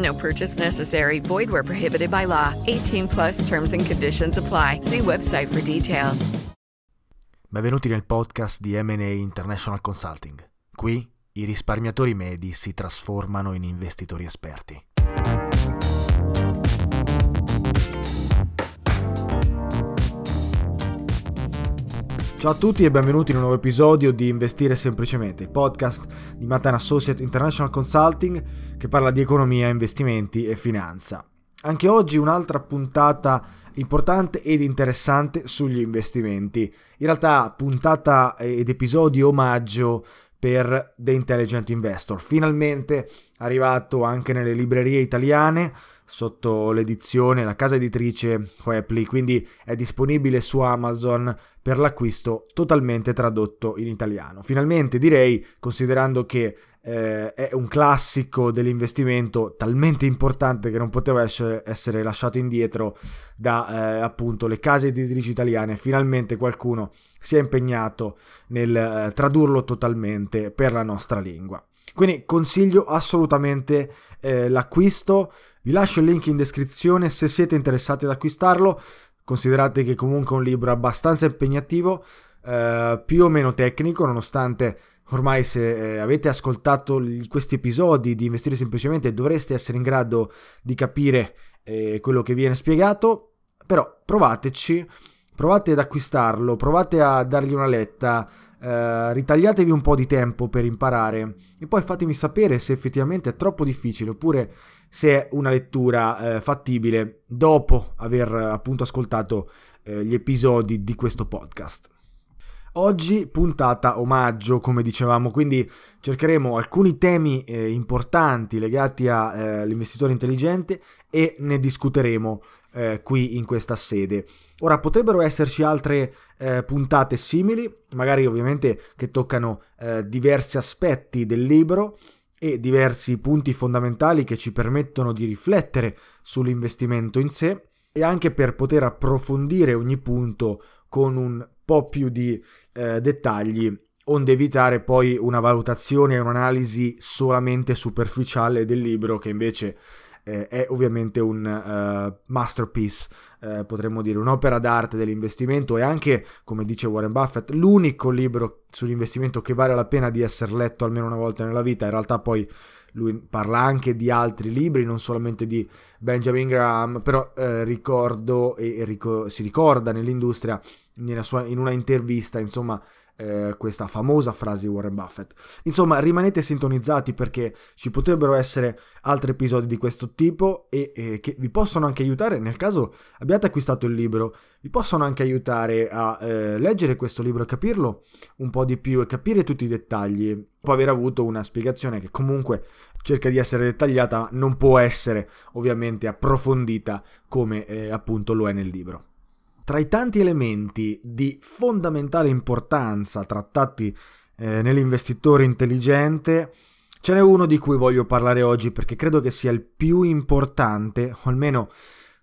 No purchase necessary. Void where prohibited by law. 18 plus terms and conditions apply. See website for details. Benvenuti nel podcast di M&A International Consulting. Qui i risparmiatori medi si trasformano in investitori esperti. Ciao a tutti e benvenuti in un nuovo episodio di Investire Semplicemente, il podcast di Matan Associate International Consulting che parla di economia, investimenti e finanza. Anche oggi un'altra puntata importante ed interessante sugli investimenti. In realtà puntata ed episodio omaggio per The Intelligent Investor. Finalmente arrivato anche nelle librerie italiane sotto l'edizione, la casa editrice Hoepli, quindi è disponibile su Amazon per l'acquisto totalmente tradotto in italiano. Finalmente direi, considerando che eh, è un classico dell'investimento talmente importante che non poteva essere, essere lasciato indietro da eh, appunto le case editrici italiane, finalmente qualcuno si è impegnato nel eh, tradurlo totalmente per la nostra lingua. Quindi consiglio assolutamente eh, l'acquisto, vi lascio il link in descrizione se siete interessati ad acquistarlo, considerate che comunque è un libro abbastanza impegnativo, eh, più o meno tecnico, nonostante ormai se eh, avete ascoltato questi episodi di Investire Semplicemente dovreste essere in grado di capire eh, quello che viene spiegato, però provateci, provate ad acquistarlo, provate a dargli una letta, eh, ritagliatevi un po' di tempo per imparare e poi fatemi sapere se effettivamente è troppo difficile oppure se è una lettura eh, fattibile dopo aver appunto ascoltato eh, gli episodi di questo podcast. Oggi puntata omaggio, come dicevamo, quindi cercheremo alcuni temi eh, importanti legati all'investitore eh, intelligente e ne discuteremo eh, qui in questa sede. Ora potrebbero esserci altre eh, puntate simili, magari ovviamente che toccano eh, diversi aspetti del libro e diversi punti fondamentali che ci permettono di riflettere sull'investimento in sé e anche per poter approfondire ogni punto con un po' più di eh, dettagli, onde evitare poi una valutazione e un'analisi solamente superficiale del libro che invece eh, è ovviamente un uh, masterpiece, eh, potremmo dire un'opera d'arte dell'investimento e anche, come dice Warren Buffett, l'unico libro sull'investimento che vale la pena di essere letto almeno una volta nella vita. In realtà poi lui parla anche di altri libri, non solamente di Benjamin Graham, però eh, ricordo e ric- si ricorda nell'industria, sua, in una intervista, insomma, eh, questa famosa frase di Warren Buffett. Insomma, rimanete sintonizzati perché ci potrebbero essere altri episodi di questo tipo e eh, che vi possono anche aiutare, nel caso abbiate acquistato il libro, vi possono anche aiutare a eh, leggere questo libro, capirlo un po' di più e capire tutti i dettagli. Può aver avuto una spiegazione che comunque cerca di essere dettagliata, ma non può essere ovviamente approfondita come eh, appunto lo è nel libro. Tra i tanti elementi di fondamentale importanza trattati eh, nell'investitore intelligente, ce n'è uno di cui voglio parlare oggi perché credo che sia il più importante, o almeno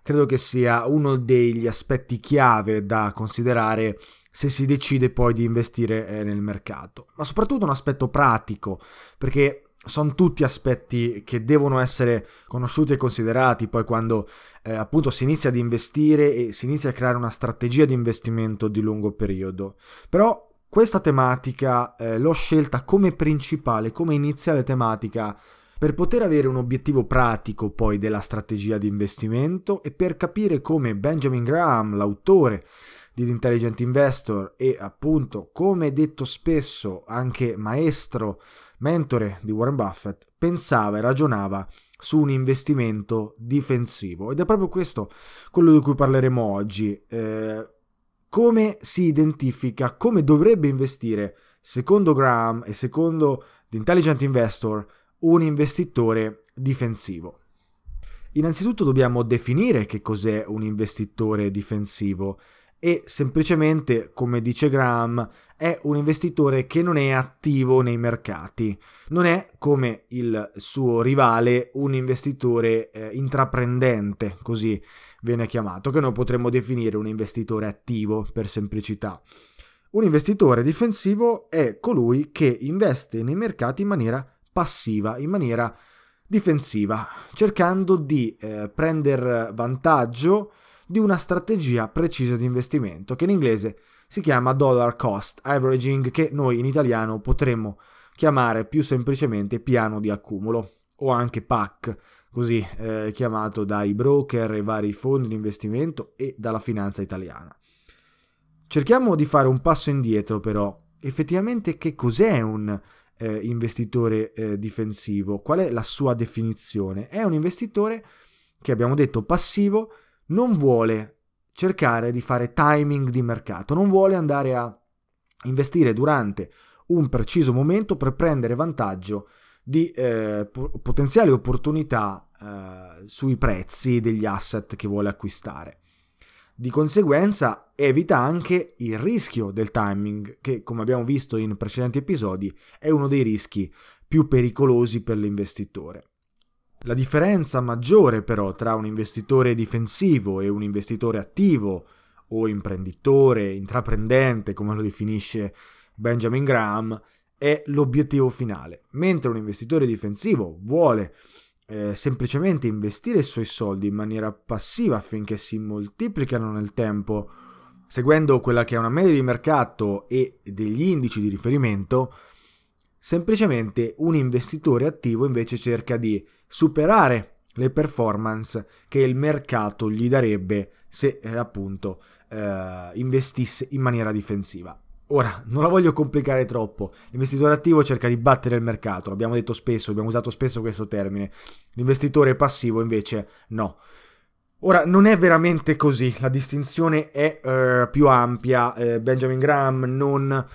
credo che sia uno degli aspetti chiave da considerare se si decide poi di investire eh, nel mercato, ma soprattutto un aspetto pratico, perché sono tutti aspetti che devono essere conosciuti e considerati poi quando eh, appunto si inizia ad investire e si inizia a creare una strategia di investimento di lungo periodo. Però questa tematica eh, l'ho scelta come principale, come iniziale tematica per poter avere un obiettivo pratico poi della strategia di investimento e per capire come Benjamin Graham, l'autore di Intelligent Investor e appunto come detto spesso anche maestro mentore di Warren Buffett, pensava e ragionava su un investimento difensivo. Ed è proprio questo quello di cui parleremo oggi. Eh, come si identifica, come dovrebbe investire, secondo Graham e secondo The Intelligent Investor, un investitore difensivo. Innanzitutto dobbiamo definire che cos'è un investitore difensivo e semplicemente, come dice Graham, è un investitore che non è attivo nei mercati, non è come il suo rivale un investitore eh, intraprendente, così viene chiamato, che noi potremmo definire un investitore attivo per semplicità. Un investitore difensivo è colui che investe nei mercati in maniera passiva, in maniera difensiva, cercando di eh, prendere vantaggio di una strategia precisa di investimento, che in inglese si chiama dollar cost averaging, che noi in italiano potremmo chiamare più semplicemente piano di accumulo o anche PAC, così eh, chiamato dai broker e vari fondi di investimento e dalla finanza italiana. Cerchiamo di fare un passo indietro però. Effettivamente che cos'è un eh, investitore eh, difensivo? Qual è la sua definizione? È un investitore che abbiamo detto passivo non vuole cercare di fare timing di mercato, non vuole andare a investire durante un preciso momento per prendere vantaggio di eh, potenziali opportunità eh, sui prezzi degli asset che vuole acquistare. Di conseguenza evita anche il rischio del timing, che come abbiamo visto in precedenti episodi è uno dei rischi più pericolosi per l'investitore. La differenza maggiore però tra un investitore difensivo e un investitore attivo o imprenditore, intraprendente, come lo definisce Benjamin Graham, è l'obiettivo finale. Mentre un investitore difensivo vuole eh, semplicemente investire i suoi soldi in maniera passiva affinché si moltiplicano nel tempo, seguendo quella che è una media di mercato e degli indici di riferimento, Semplicemente un investitore attivo invece cerca di superare le performance che il mercato gli darebbe se eh, appunto eh, investisse in maniera difensiva. Ora, non la voglio complicare troppo. L'investitore attivo cerca di battere il mercato, l'abbiamo detto spesso, abbiamo usato spesso questo termine. L'investitore passivo invece no. Ora, non è veramente così, la distinzione è eh, più ampia. Eh, Benjamin Graham non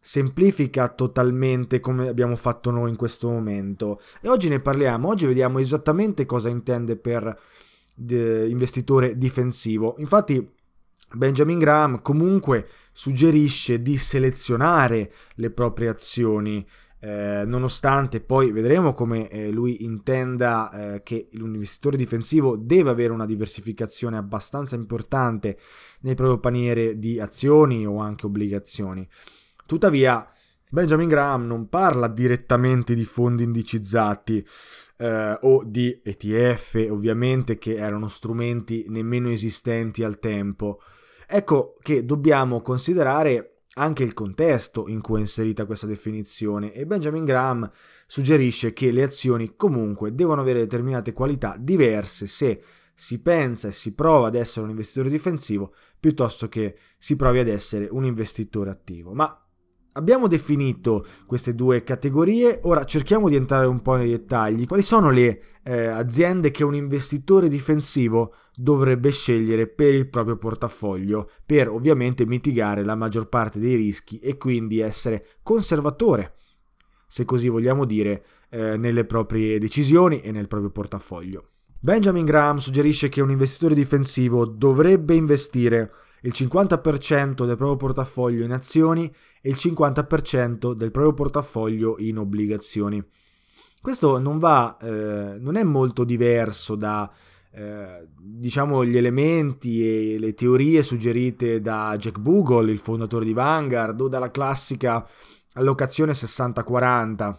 semplifica totalmente come abbiamo fatto noi in questo momento. E oggi ne parliamo, oggi vediamo esattamente cosa intende per de- investitore difensivo. Infatti Benjamin Graham comunque suggerisce di selezionare le proprie azioni. Eh, nonostante poi vedremo come eh, lui intenda eh, che l'investitore difensivo deve avere una diversificazione abbastanza importante nel proprio paniere di azioni o anche obbligazioni. Tuttavia, Benjamin Graham non parla direttamente di fondi indicizzati eh, o di ETF, ovviamente, che erano strumenti nemmeno esistenti al tempo. Ecco che dobbiamo considerare anche il contesto in cui è inserita questa definizione e Benjamin Graham suggerisce che le azioni comunque devono avere determinate qualità diverse se si pensa e si prova ad essere un investitore difensivo piuttosto che si provi ad essere un investitore attivo. Ma Abbiamo definito queste due categorie, ora cerchiamo di entrare un po' nei dettagli. Quali sono le eh, aziende che un investitore difensivo dovrebbe scegliere per il proprio portafoglio, per ovviamente mitigare la maggior parte dei rischi e quindi essere conservatore, se così vogliamo dire, eh, nelle proprie decisioni e nel proprio portafoglio. Benjamin Graham suggerisce che un investitore difensivo dovrebbe investire il 50% del proprio portafoglio in azioni e il 50% del proprio portafoglio in obbligazioni. Questo non va, eh, non è molto diverso da eh, diciamo gli elementi e le teorie suggerite da Jack Bogle, il fondatore di Vanguard, o dalla classica allocazione 60-40,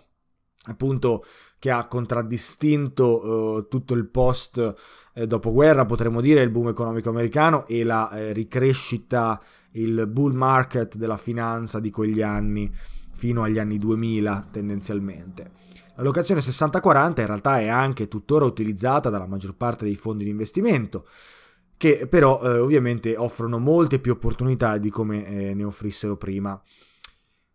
appunto che ha contraddistinto eh, tutto il post eh, dopoguerra, potremmo dire, il boom economico americano e la eh, ricrescita, il bull market della finanza di quegli anni fino agli anni 2000 tendenzialmente. La locazione 60-40 in realtà è anche tuttora utilizzata dalla maggior parte dei fondi di investimento, che però eh, ovviamente offrono molte più opportunità di come eh, ne offrissero prima.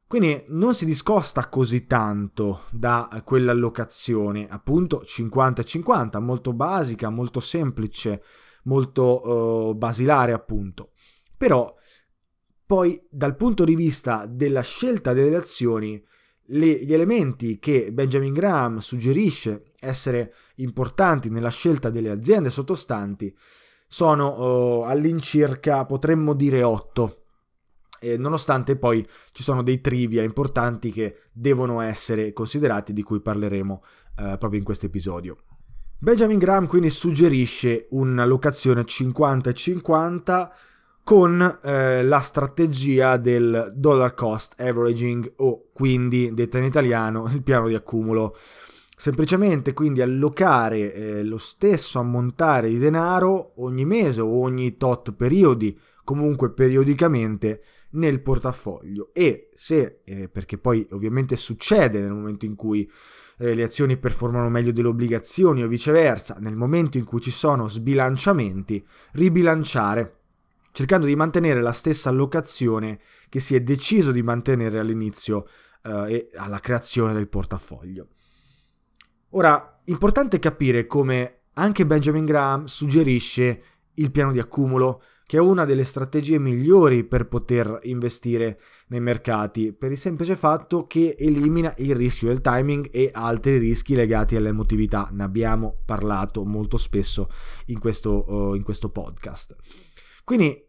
Quindi non si discosta così tanto da quell'allocazione, appunto 50-50, molto basica, molto semplice, molto uh, basilare appunto. Però poi dal punto di vista della scelta delle azioni, le, gli elementi che Benjamin Graham suggerisce essere importanti nella scelta delle aziende sottostanti sono uh, all'incirca, potremmo dire, 8 eh, nonostante poi ci sono dei trivia importanti che devono essere considerati, di cui parleremo eh, proprio in questo episodio. Benjamin Graham quindi suggerisce una locazione 50-50 con eh, la strategia del dollar cost averaging o quindi, detta in italiano, il piano di accumulo. Semplicemente quindi allocare eh, lo stesso ammontare di denaro ogni mese o ogni tot periodi, comunque periodicamente, nel portafoglio e se, eh, perché poi ovviamente succede nel momento in cui eh, le azioni performano meglio delle obbligazioni o viceversa, nel momento in cui ci sono sbilanciamenti, ribilanciare cercando di mantenere la stessa allocazione che si è deciso di mantenere all'inizio eh, e alla creazione del portafoglio. Ora, importante capire come anche Benjamin Graham suggerisce il piano di accumulo che è una delle strategie migliori per poter investire nei mercati, per il semplice fatto che elimina il rischio del timing e altri rischi legati all'emotività. Ne abbiamo parlato molto spesso in questo, uh, in questo podcast. Quindi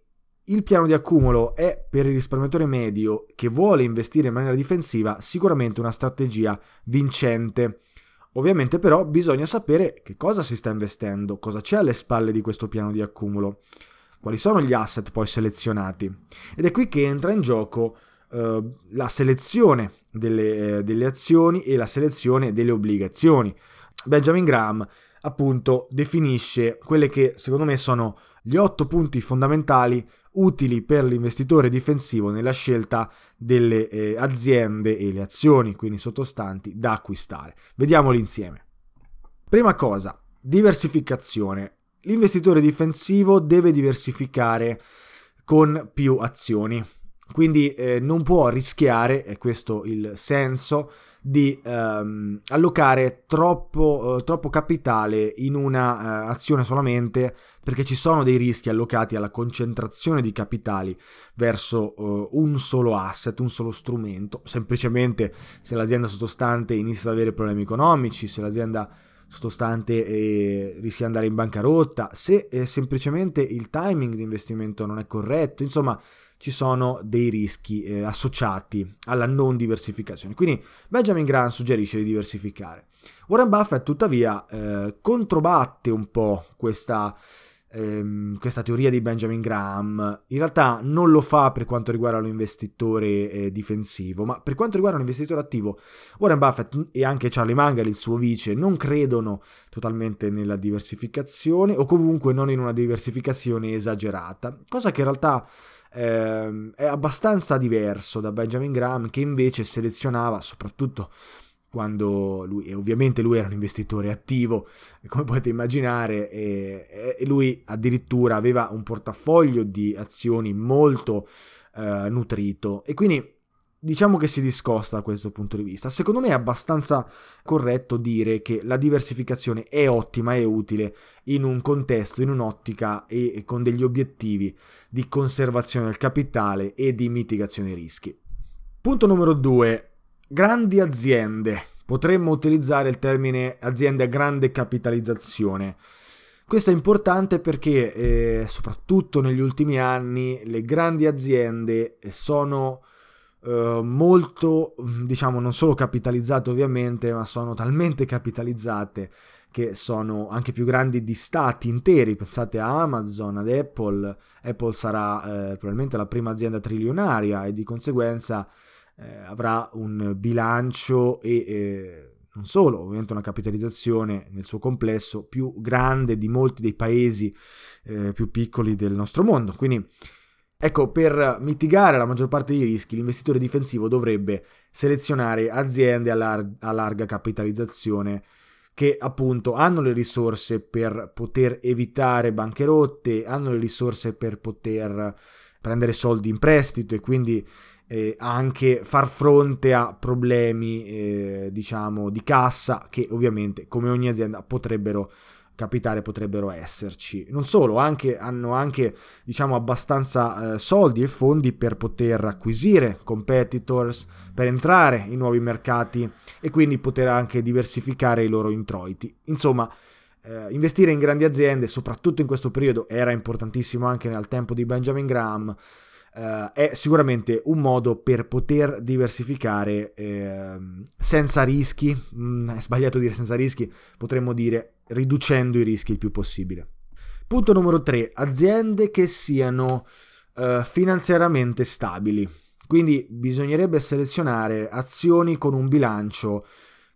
il piano di accumulo è per il risparmiatore medio che vuole investire in maniera difensiva sicuramente una strategia vincente. Ovviamente però bisogna sapere che cosa si sta investendo, cosa c'è alle spalle di questo piano di accumulo quali sono gli asset poi selezionati. Ed è qui che entra in gioco eh, la selezione delle, eh, delle azioni e la selezione delle obbligazioni. Benjamin Graham appunto definisce quelle che secondo me sono gli otto punti fondamentali utili per l'investitore difensivo nella scelta delle eh, aziende e le azioni, quindi sottostanti, da acquistare. Vediamoli insieme. Prima cosa, diversificazione l'investitore difensivo deve diversificare con più azioni. Quindi eh, non può rischiare, è questo il senso, di ehm, allocare troppo, eh, troppo, capitale in una eh, azione solamente perché ci sono dei rischi allocati alla concentrazione di capitali verso eh, un solo asset, un solo strumento. Semplicemente se l'azienda sottostante inizia ad avere problemi economici, se l'azienda sottostante e rischia di andare in bancarotta, se eh, semplicemente il timing di investimento non è corretto, insomma ci sono dei rischi eh, associati alla non diversificazione. Quindi Benjamin Graham suggerisce di diversificare. Warren Buffett tuttavia eh, controbatte un po' questa ehm, questa teoria di Benjamin Graham in realtà non lo fa per quanto riguarda l'investitore eh, difensivo, ma per quanto riguarda l'investitore attivo, Warren Buffett e anche Charlie Munger, il suo vice, non credono totalmente nella diversificazione o comunque non in una diversificazione esagerata, cosa che in realtà ehm, è abbastanza diverso da Benjamin Graham che invece selezionava soprattutto quando lui, ovviamente lui era un investitore attivo, come potete immaginare, e, e lui addirittura aveva un portafoglio di azioni molto eh, nutrito e quindi diciamo che si discosta da questo punto di vista. Secondo me è abbastanza corretto dire che la diversificazione è ottima e utile in un contesto, in un'ottica e con degli obiettivi di conservazione del capitale e di mitigazione dei rischi. Punto numero due grandi aziende. Potremmo utilizzare il termine aziende a grande capitalizzazione. Questo è importante perché eh, soprattutto negli ultimi anni le grandi aziende sono eh, molto, diciamo, non solo capitalizzate ovviamente, ma sono talmente capitalizzate che sono anche più grandi di stati interi, pensate a Amazon, ad Apple, Apple sarà eh, probabilmente la prima azienda trilionaria e di conseguenza eh, avrà un bilancio e eh, non solo, ovviamente una capitalizzazione nel suo complesso più grande di molti dei paesi eh, più piccoli del nostro mondo. Quindi Ecco, per mitigare la maggior parte dei rischi, l'investitore difensivo dovrebbe selezionare aziende a, lar- a larga capitalizzazione che appunto hanno le risorse per poter evitare bancherotte, hanno le risorse per poter prendere soldi in prestito e quindi eh, anche far fronte a problemi eh, diciamo di cassa che ovviamente come ogni azienda potrebbero capitare potrebbero esserci. Non solo, anche, hanno anche diciamo, abbastanza eh, soldi e fondi per poter acquisire competitors, per entrare in nuovi mercati e quindi poter anche diversificare i loro introiti. Insomma, eh, investire in grandi aziende, soprattutto in questo periodo, era importantissimo anche nel tempo di Benjamin Graham. Uh, è sicuramente un modo per poter diversificare eh, senza rischi, mm, è sbagliato dire senza rischi, potremmo dire riducendo i rischi il più possibile. Punto numero 3, aziende che siano uh, finanziariamente stabili. Quindi bisognerebbe selezionare azioni con un bilancio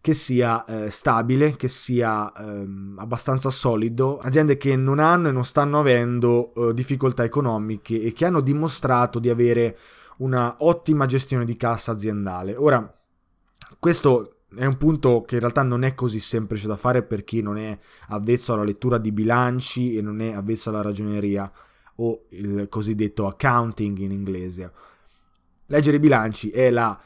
che sia eh, stabile, che sia ehm, abbastanza solido, aziende che non hanno e non stanno avendo eh, difficoltà economiche e che hanno dimostrato di avere una ottima gestione di cassa aziendale. Ora, questo è un punto che in realtà non è così semplice da fare per chi non è avvezzo alla lettura di bilanci e non è avvezzo alla ragioneria o il cosiddetto accounting in inglese. Leggere i bilanci è la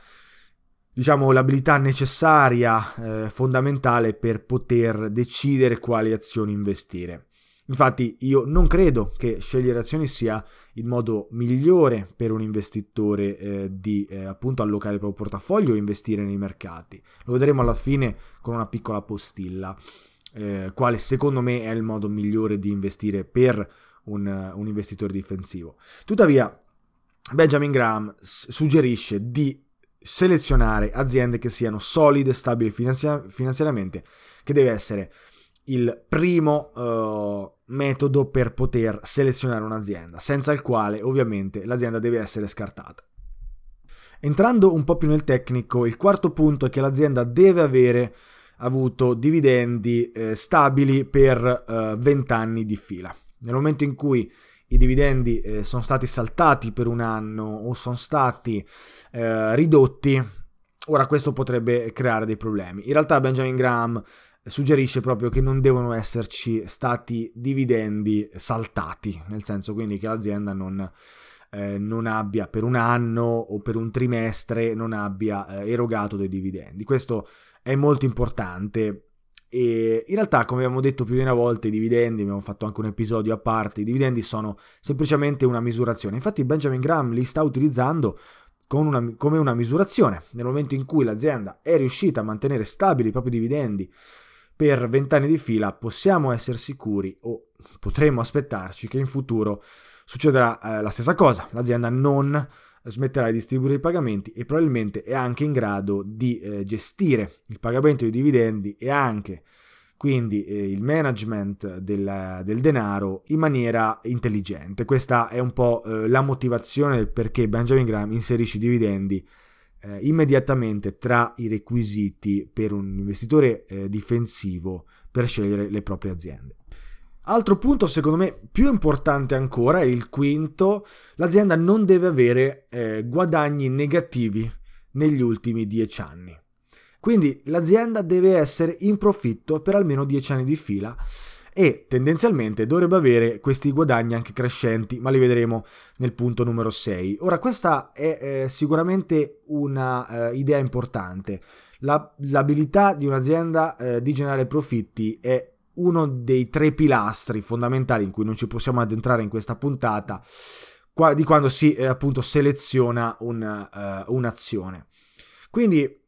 diciamo, l'abilità necessaria, eh, fondamentale per poter decidere quali azioni investire. Infatti io non credo che scegliere azioni sia il modo migliore per un investitore eh, di eh, appunto allocare il proprio portafoglio e investire nei mercati. Lo vedremo alla fine con una piccola postilla, eh, quale secondo me è il modo migliore di investire per un, un investitore difensivo. Tuttavia, Benjamin Graham suggerisce di selezionare aziende che siano solide e stabili finanzia- finanziariamente, che deve essere il primo uh, metodo per poter selezionare un'azienda, senza il quale ovviamente l'azienda deve essere scartata. Entrando un po' più nel tecnico, il quarto punto è che l'azienda deve avere avuto dividendi eh, stabili per uh, 20 anni di fila. Nel momento in cui i dividendi eh, sono stati saltati per un anno o sono stati eh, ridotti, ora questo potrebbe creare dei problemi. In realtà Benjamin Graham suggerisce proprio che non devono esserci stati dividendi saltati, nel senso quindi che l'azienda non, eh, non abbia per un anno o per un trimestre non abbia eh, erogato dei dividendi. Questo è molto importante e in realtà, come abbiamo detto più di una volta, i dividendi, abbiamo fatto anche un episodio a parte, i dividendi sono semplicemente una misurazione. Infatti Benjamin Graham li sta utilizzando una, come una misurazione. Nel momento in cui l'azienda è riuscita a mantenere stabili i propri dividendi per vent'anni di fila, possiamo essere sicuri o potremmo aspettarci che in futuro succederà eh, la stessa cosa. L'azienda non smetterà di distribuire i pagamenti e probabilmente è anche in grado di eh, gestire il pagamento dei dividendi e anche quindi eh, il management del, del, denaro in maniera intelligente. Questa è un po' eh, la motivazione perché Benjamin Graham inserisce i dividendi eh, immediatamente tra i requisiti per un investitore eh, difensivo per scegliere le proprie aziende. Altro punto, secondo me, più importante ancora, è il quinto, l'azienda non deve avere eh, guadagni negativi negli ultimi dieci anni. Quindi l'azienda deve essere in profitto per almeno dieci anni di fila e tendenzialmente dovrebbe avere questi guadagni anche crescenti, ma li vedremo nel punto numero 6. Ora, questa è eh, sicuramente una eh, importante. La, l'abilità di un'azienda eh, di generare profitti è uno dei tre pilastri fondamentali in cui non ci possiamo addentrare in questa puntata, di quando si eh, appunto seleziona un, uh, un'azione. Quindi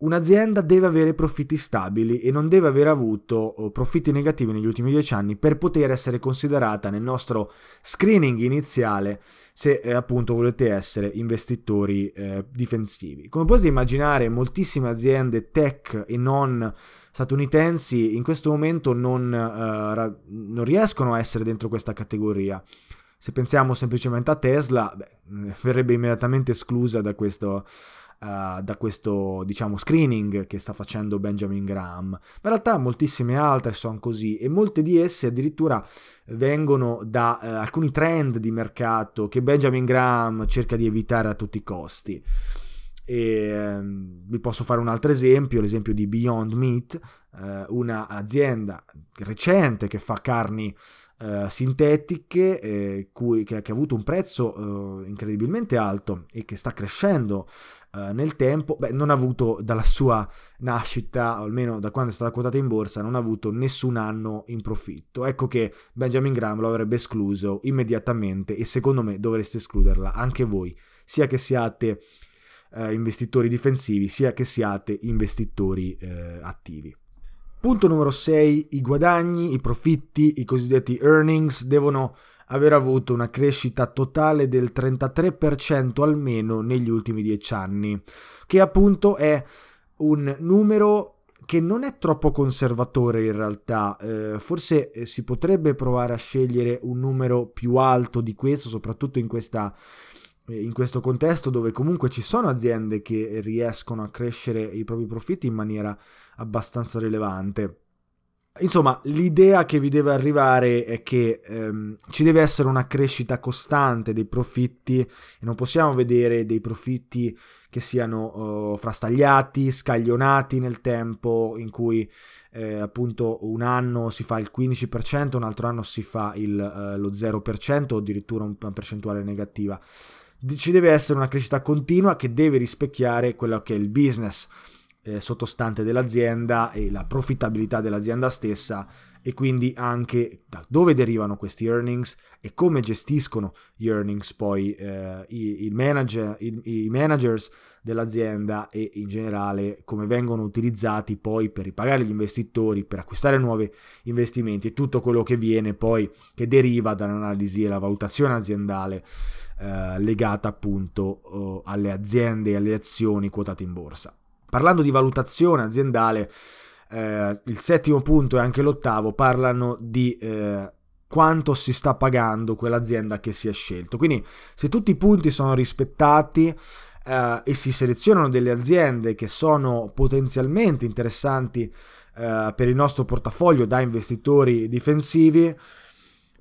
un'azienda deve avere profitti stabili e non deve aver avuto oh, profitti negativi negli ultimi dieci anni per poter essere considerata nel nostro screening iniziale se eh, appunto volete essere investitori eh, difensivi. Come potete immaginare, moltissime aziende tech e non statunitensi in questo momento non, eh, non riescono a essere dentro questa categoria. Se pensiamo semplicemente a Tesla, beh, verrebbe immediatamente esclusa da questo, uh, da questo diciamo, screening che sta facendo Benjamin Graham. Ma in realtà moltissime altre sono così e molte di esse addirittura vengono da uh, alcuni trend di mercato che Benjamin Graham cerca di evitare a tutti i costi. E, um, vi posso fare un altro esempio, l'esempio di Beyond Meat, uh, un'azienda recente che fa carni uh, sintetiche, eh, cui, che, che, ha avuto un prezzo uh, incredibilmente alto e che sta crescendo uh, nel tempo, beh, non ha avuto dalla sua nascita, o almeno da quando è stata quotata in borsa, non ha avuto nessun anno in profitto. Ecco che Benjamin Graham lo avrebbe escluso immediatamente e secondo me dovreste escluderla anche voi, sia che siate investitori difensivi, sia che siate investitori attivi. Punto numero 6. I guadagni, i profitti, i cosiddetti earnings devono aver avuto una crescita totale del 33% almeno negli ultimi 10 anni, che appunto è un numero che non è troppo conservatore in realtà, eh, forse eh, si potrebbe provare a scegliere un numero più alto di questo, soprattutto in questa in questo contesto dove comunque ci sono aziende che riescono a crescere i propri profitti in maniera abbastanza rilevante. Insomma, l'idea che vi deve arrivare è che ehm, ci deve essere una crescita costante dei profitti e non possiamo vedere dei profitti che siano oh, frastagliati, scaglionati nel tempo, in cui eh, appunto un anno si fa il 15%, un altro anno si fa il, eh, lo 0% o addirittura una percentuale negativa. Ci deve essere una crescita continua che deve rispecchiare quello che è il business eh, sottostante dell'azienda e la profittabilità dell'azienda stessa e quindi anche da dove derivano questi earnings e come gestiscono gli earnings poi eh, i, il manager, i, i, managers dell'azienda e in generale come vengono utilizzati poi per ripagare gli investitori, per acquistare nuovi investimenti e tutto quello che viene poi che deriva dall'analisi e la valutazione aziendale eh, legata appunto eh, alle aziende e alle azioni quotate in borsa. Parlando di valutazione aziendale, eh, il settimo punto e anche l'ottavo parlano di eh, quanto si sta pagando quell'azienda che si è scelto. Quindi se tutti i punti sono rispettati eh, e si selezionano delle aziende che sono potenzialmente interessanti eh, per il nostro portafoglio da investitori difensivi,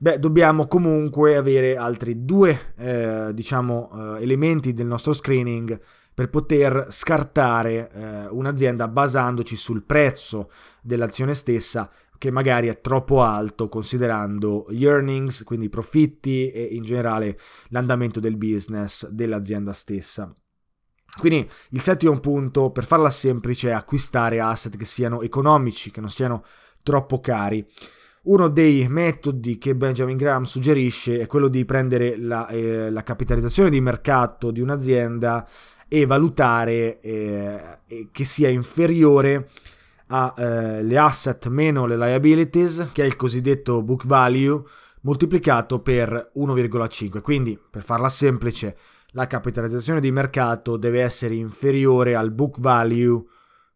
Beh, dobbiamo comunque avere altri due, eh, diciamo, eh, elementi del nostro screening per poter scartare eh, un'azienda basandoci sul prezzo dell'azione stessa che magari è troppo alto considerando gli earnings, quindi i profitti e in generale l'andamento del business dell'azienda stessa. Quindi il settimo punto, per farla semplice, è acquistare asset che siano economici, che non siano troppo cari. Uno dei metodi che Benjamin Graham suggerisce è quello di prendere la, eh, la capitalizzazione di mercato di un'azienda e valutare eh, che sia inferiore alle eh, asset meno le liabilities, che è il cosiddetto book value, moltiplicato per 1,5. Quindi, per farla semplice, la capitalizzazione di mercato deve essere inferiore al book value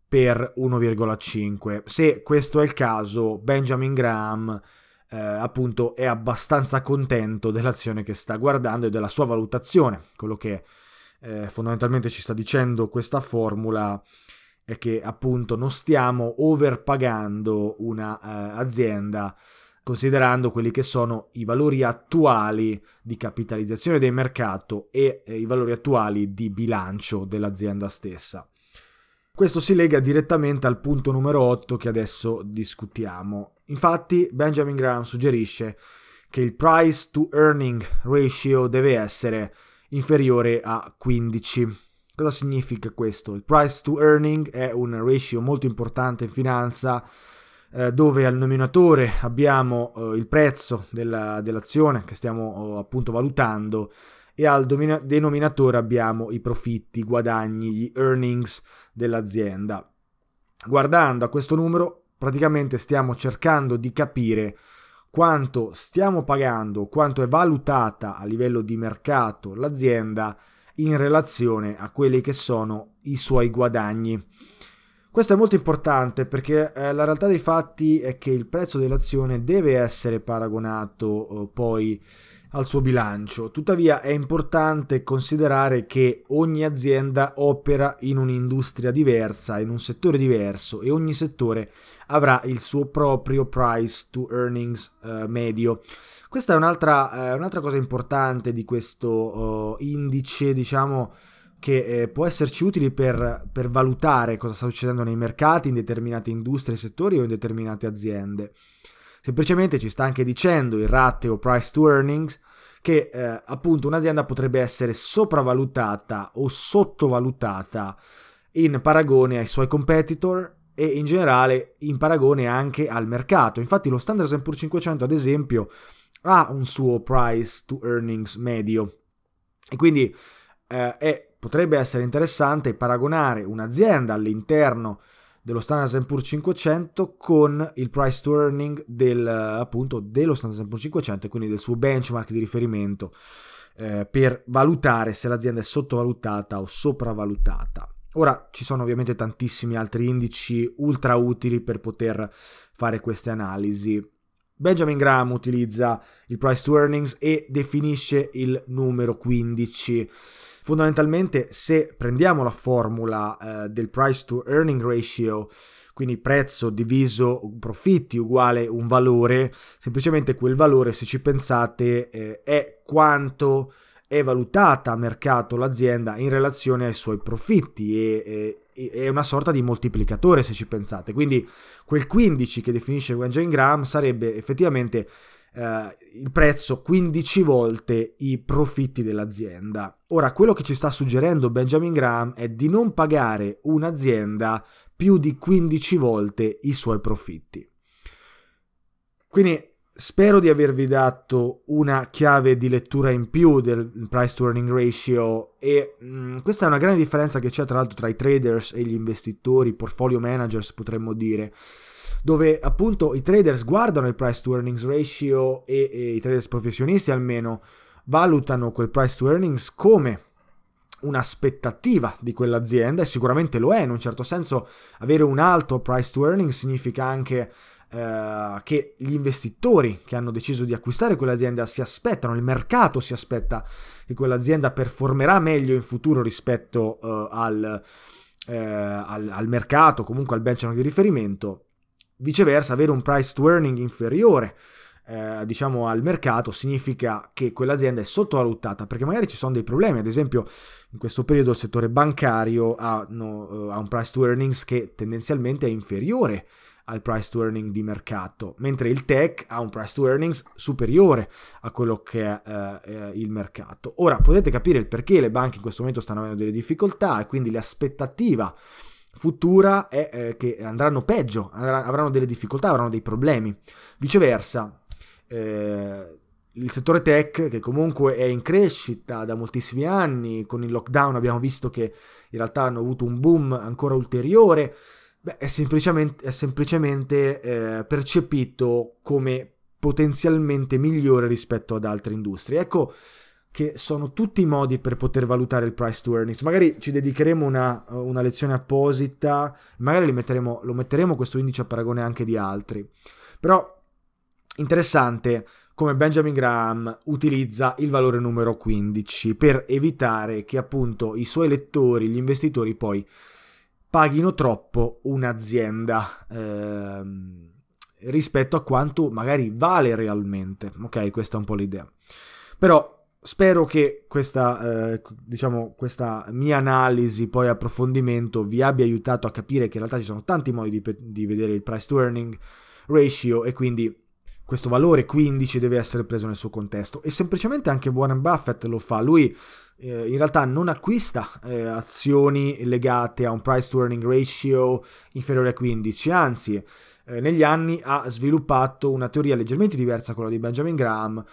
per 1,5. Se questo è il caso, Benjamin Graham eh, appunto è abbastanza contento dell'azione che sta guardando e della sua valutazione. Quello che eh, fondamentalmente ci sta dicendo questa formula è che appunto non stiamo overpagando una eh, considerando quelli che sono i valori attuali di capitalizzazione del mercato e eh, i valori attuali di bilancio dell'azienda stessa. Questo si lega direttamente al punto numero 8 che adesso discutiamo. Infatti Benjamin Graham suggerisce che il price to earning ratio deve essere inferiore a 15. Cosa significa questo? Il price to earning è un ratio molto importante in finanza eh, dove al nominatore abbiamo eh, il prezzo della, dell'azione che stiamo oh, appunto valutando e al domina- denominatore abbiamo i profitti, i guadagni, gli earnings dell'azienda. Guardando a questo numero, praticamente stiamo cercando di capire quanto stiamo pagando, quanto è valutata a livello di mercato l'azienda in relazione a quelli che sono i suoi guadagni. Questo è molto importante perché eh, la realtà dei fatti è che il prezzo dell'azione deve essere paragonato eh, poi al suo bilancio. Tuttavia è importante considerare che ogni azienda opera in un'industria diversa, in un settore diverso e ogni settore avrà il suo proprio price to earnings eh, medio. Questa è un'altra, eh, un'altra, cosa importante di questo uh, indice, diciamo, che eh, può esserci utile per, per, valutare cosa sta succedendo nei mercati, in determinate industrie, settori o in determinate aziende. Semplicemente ci sta anche dicendo il ratio price to earnings che eh, appunto un'azienda potrebbe essere sopravvalutata o sottovalutata in paragone ai suoi competitor e in generale in paragone anche al mercato. Infatti lo Standard Poor's 500 ad esempio ha un suo price to earnings medio e quindi eh, è, potrebbe essere interessante paragonare un'azienda all'interno dello Standard Poor's 500 con il price to earning del, appunto, dello Standard Poor's 500 quindi del suo benchmark di riferimento eh, per valutare se l'azienda è sottovalutata o sopravvalutata. Ora ci sono ovviamente tantissimi altri indici ultra utili per poter fare queste analisi. Benjamin Graham utilizza il price to earnings e definisce il numero 15. Fondamentalmente, se prendiamo la formula eh, del price to earning ratio, quindi prezzo diviso profitti uguale un valore, semplicemente quel valore, se ci pensate, eh, è quanto è valutata a mercato l'azienda in relazione ai suoi profitti e, e, è una sorta di moltiplicatore se ci pensate. Quindi quel 15 che definisce Benjamin Graham sarebbe effettivamente eh, il prezzo 15 volte i profitti dell'azienda. Ora, quello che ci sta suggerendo Benjamin Graham è di non pagare un'azienda più di 15 volte i suoi profitti. Quindi Spero di avervi dato una chiave di lettura in più del price to earning ratio e mh, mm, questa è una grande differenza che c'è tra l'altro tra i traders e gli investitori, portfolio managers potremmo dire, dove appunto i traders guardano il price to earnings ratio e, e i traders professionisti almeno valutano quel price to earnings come un'aspettativa di quell'azienda e sicuramente lo è in un certo senso avere un alto price to earnings significa anche eh, che gli investitori che hanno deciso di acquistare quell'azienda si aspettano, il mercato si aspetta che quell'azienda performerà meglio in futuro rispetto uh, al, uh, al, al, mercato, comunque al benchmark di riferimento. Viceversa, avere un price to earning inferiore eh, diciamo al mercato significa che quell'azienda è sottovalutata perché magari ci sono dei problemi ad esempio in questo periodo il settore bancario ha, no, ha un price to earnings che tendenzialmente è inferiore al price to earning di mercato, mentre il tech ha un price to earnings superiore a quello che è eh, il mercato. Ora potete capire il perché le banche in questo momento stanno avendo delle difficoltà e quindi l'aspettativa futura è eh, che andranno peggio, avranno delle difficoltà, avranno dei problemi. Viceversa, eh, il settore tech che comunque è in crescita da moltissimi anni, con il lockdown abbiamo visto che in realtà hanno avuto un boom ancora ulteriore, Beh, è semplicemente, è semplicemente eh, percepito come potenzialmente migliore rispetto ad altre industrie. Ecco che sono tutti i modi per poter valutare il price to earnings. Magari ci dedicheremo una, una lezione apposita, magari metteremo, lo metteremo questo indice a paragone anche di altri. Però interessante come Benjamin Graham utilizza il valore numero 15 per evitare che appunto i suoi lettori, gli investitori poi paghino troppo un'azienda ehm, rispetto a quanto magari vale realmente. Ok, questa è un po' l'idea. Però spero che questa, eh, diciamo, questa mia analisi, poi approfondimento, vi abbia aiutato a capire che in realtà ci sono tanti modi di, di vedere il price to earning ratio e quindi questo valore 15 deve essere preso nel suo contesto e semplicemente anche Warren Buffett lo fa. Lui eh, in realtà non acquista eh, azioni legate a un price to earning ratio inferiore a 15, anzi eh, negli anni ha sviluppato una teoria leggermente diversa da quella di Benjamin Graham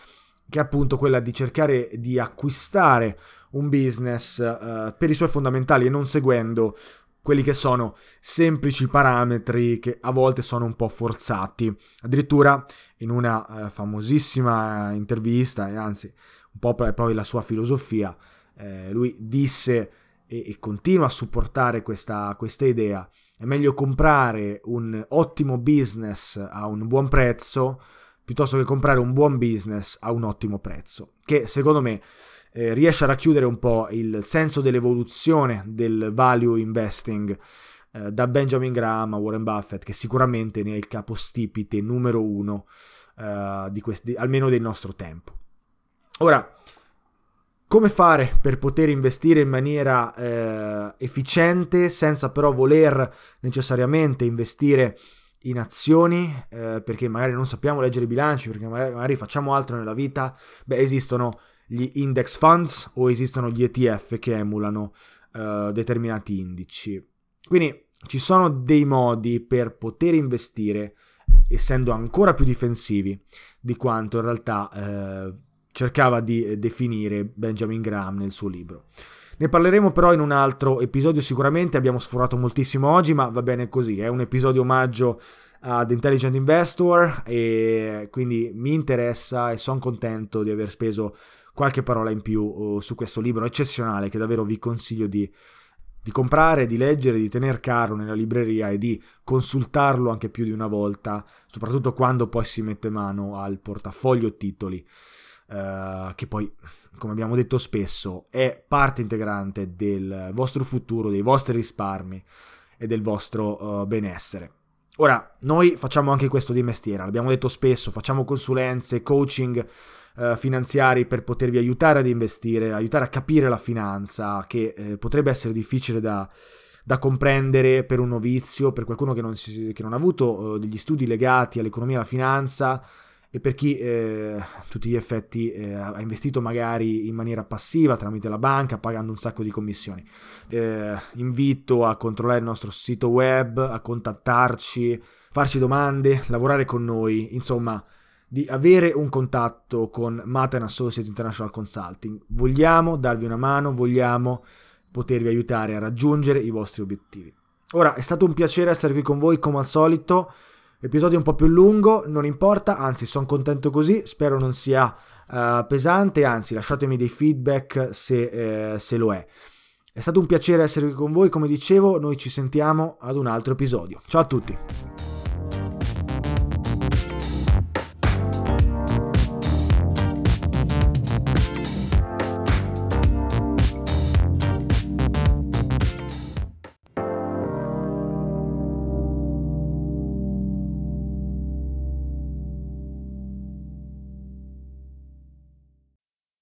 che è appunto quella di cercare di acquistare un business uh, per i suoi fondamentali e non seguendo quelli che sono semplici parametri che a volte sono un po' forzati. Addirittura in una uh, famosissima intervista, e anzi un po' proprio la sua filosofia, eh, lui disse e, e, continua a supportare questa, questa idea, è meglio comprare un ottimo business a un buon prezzo piuttosto che comprare un buon business a un ottimo prezzo, che secondo me eh, riesce a racchiudere un po' il senso dell'evoluzione del value investing eh, da Benjamin Graham a Warren Buffett, che sicuramente ne è il capostipite numero uno eh, di questi, almeno del nostro tempo. Ora, come fare per poter investire in maniera eh, efficiente senza però voler necessariamente investire in azioni eh, perché magari non sappiamo leggere i bilanci, perché magari, magari, facciamo altro nella vita, beh esistono gli index funds o esistono gli ETF che emulano eh, determinati indici. Quindi ci sono dei modi per poter investire essendo ancora più difensivi di quanto in realtà eh, cercava di definire Benjamin Graham nel suo libro. Ne parleremo però in un altro episodio sicuramente, abbiamo sforato moltissimo oggi, ma va bene così, è un episodio omaggio ad Intelligent Investor e quindi mi interessa e sono contento di aver speso qualche parola in più uh, su questo libro eccezionale che davvero vi consiglio di, di comprare, di leggere, di tener caro nella libreria e di consultarlo anche più di una volta, soprattutto quando poi si mette mano al portafoglio titoli. Uh, che poi, come abbiamo detto spesso, è parte integrante del vostro futuro, dei vostri risparmi e del vostro uh, benessere. Ora, noi facciamo anche questo di mestiere, l'abbiamo detto spesso, facciamo consulenze, coaching uh, finanziari per potervi aiutare ad investire, aiutare a capire la finanza, che eh, potrebbe essere difficile da, da, comprendere per un novizio, per qualcuno che non, si, che non ha avuto degli studi legati all'economia e alla finanza e per chi eh, a tutti gli effetti eh, ha investito magari in maniera passiva tramite la banca pagando un sacco di commissioni. Eh, invito a controllare il nostro sito web, a contattarci, farci domande, lavorare con noi, insomma di avere un contatto con Maten Associate International Consulting. Vogliamo darvi una mano, vogliamo potervi aiutare a raggiungere i vostri obiettivi. Ora è stato un piacere essere qui con voi come al solito. Episodio un po' più lungo, non importa, anzi sono contento così, spero non sia uh, pesante, anzi lasciatemi dei feedback se, eh, se lo è. È stato un piacere essere qui con voi, come dicevo, noi ci sentiamo ad un altro episodio. Ciao a tutti!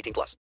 18 plus.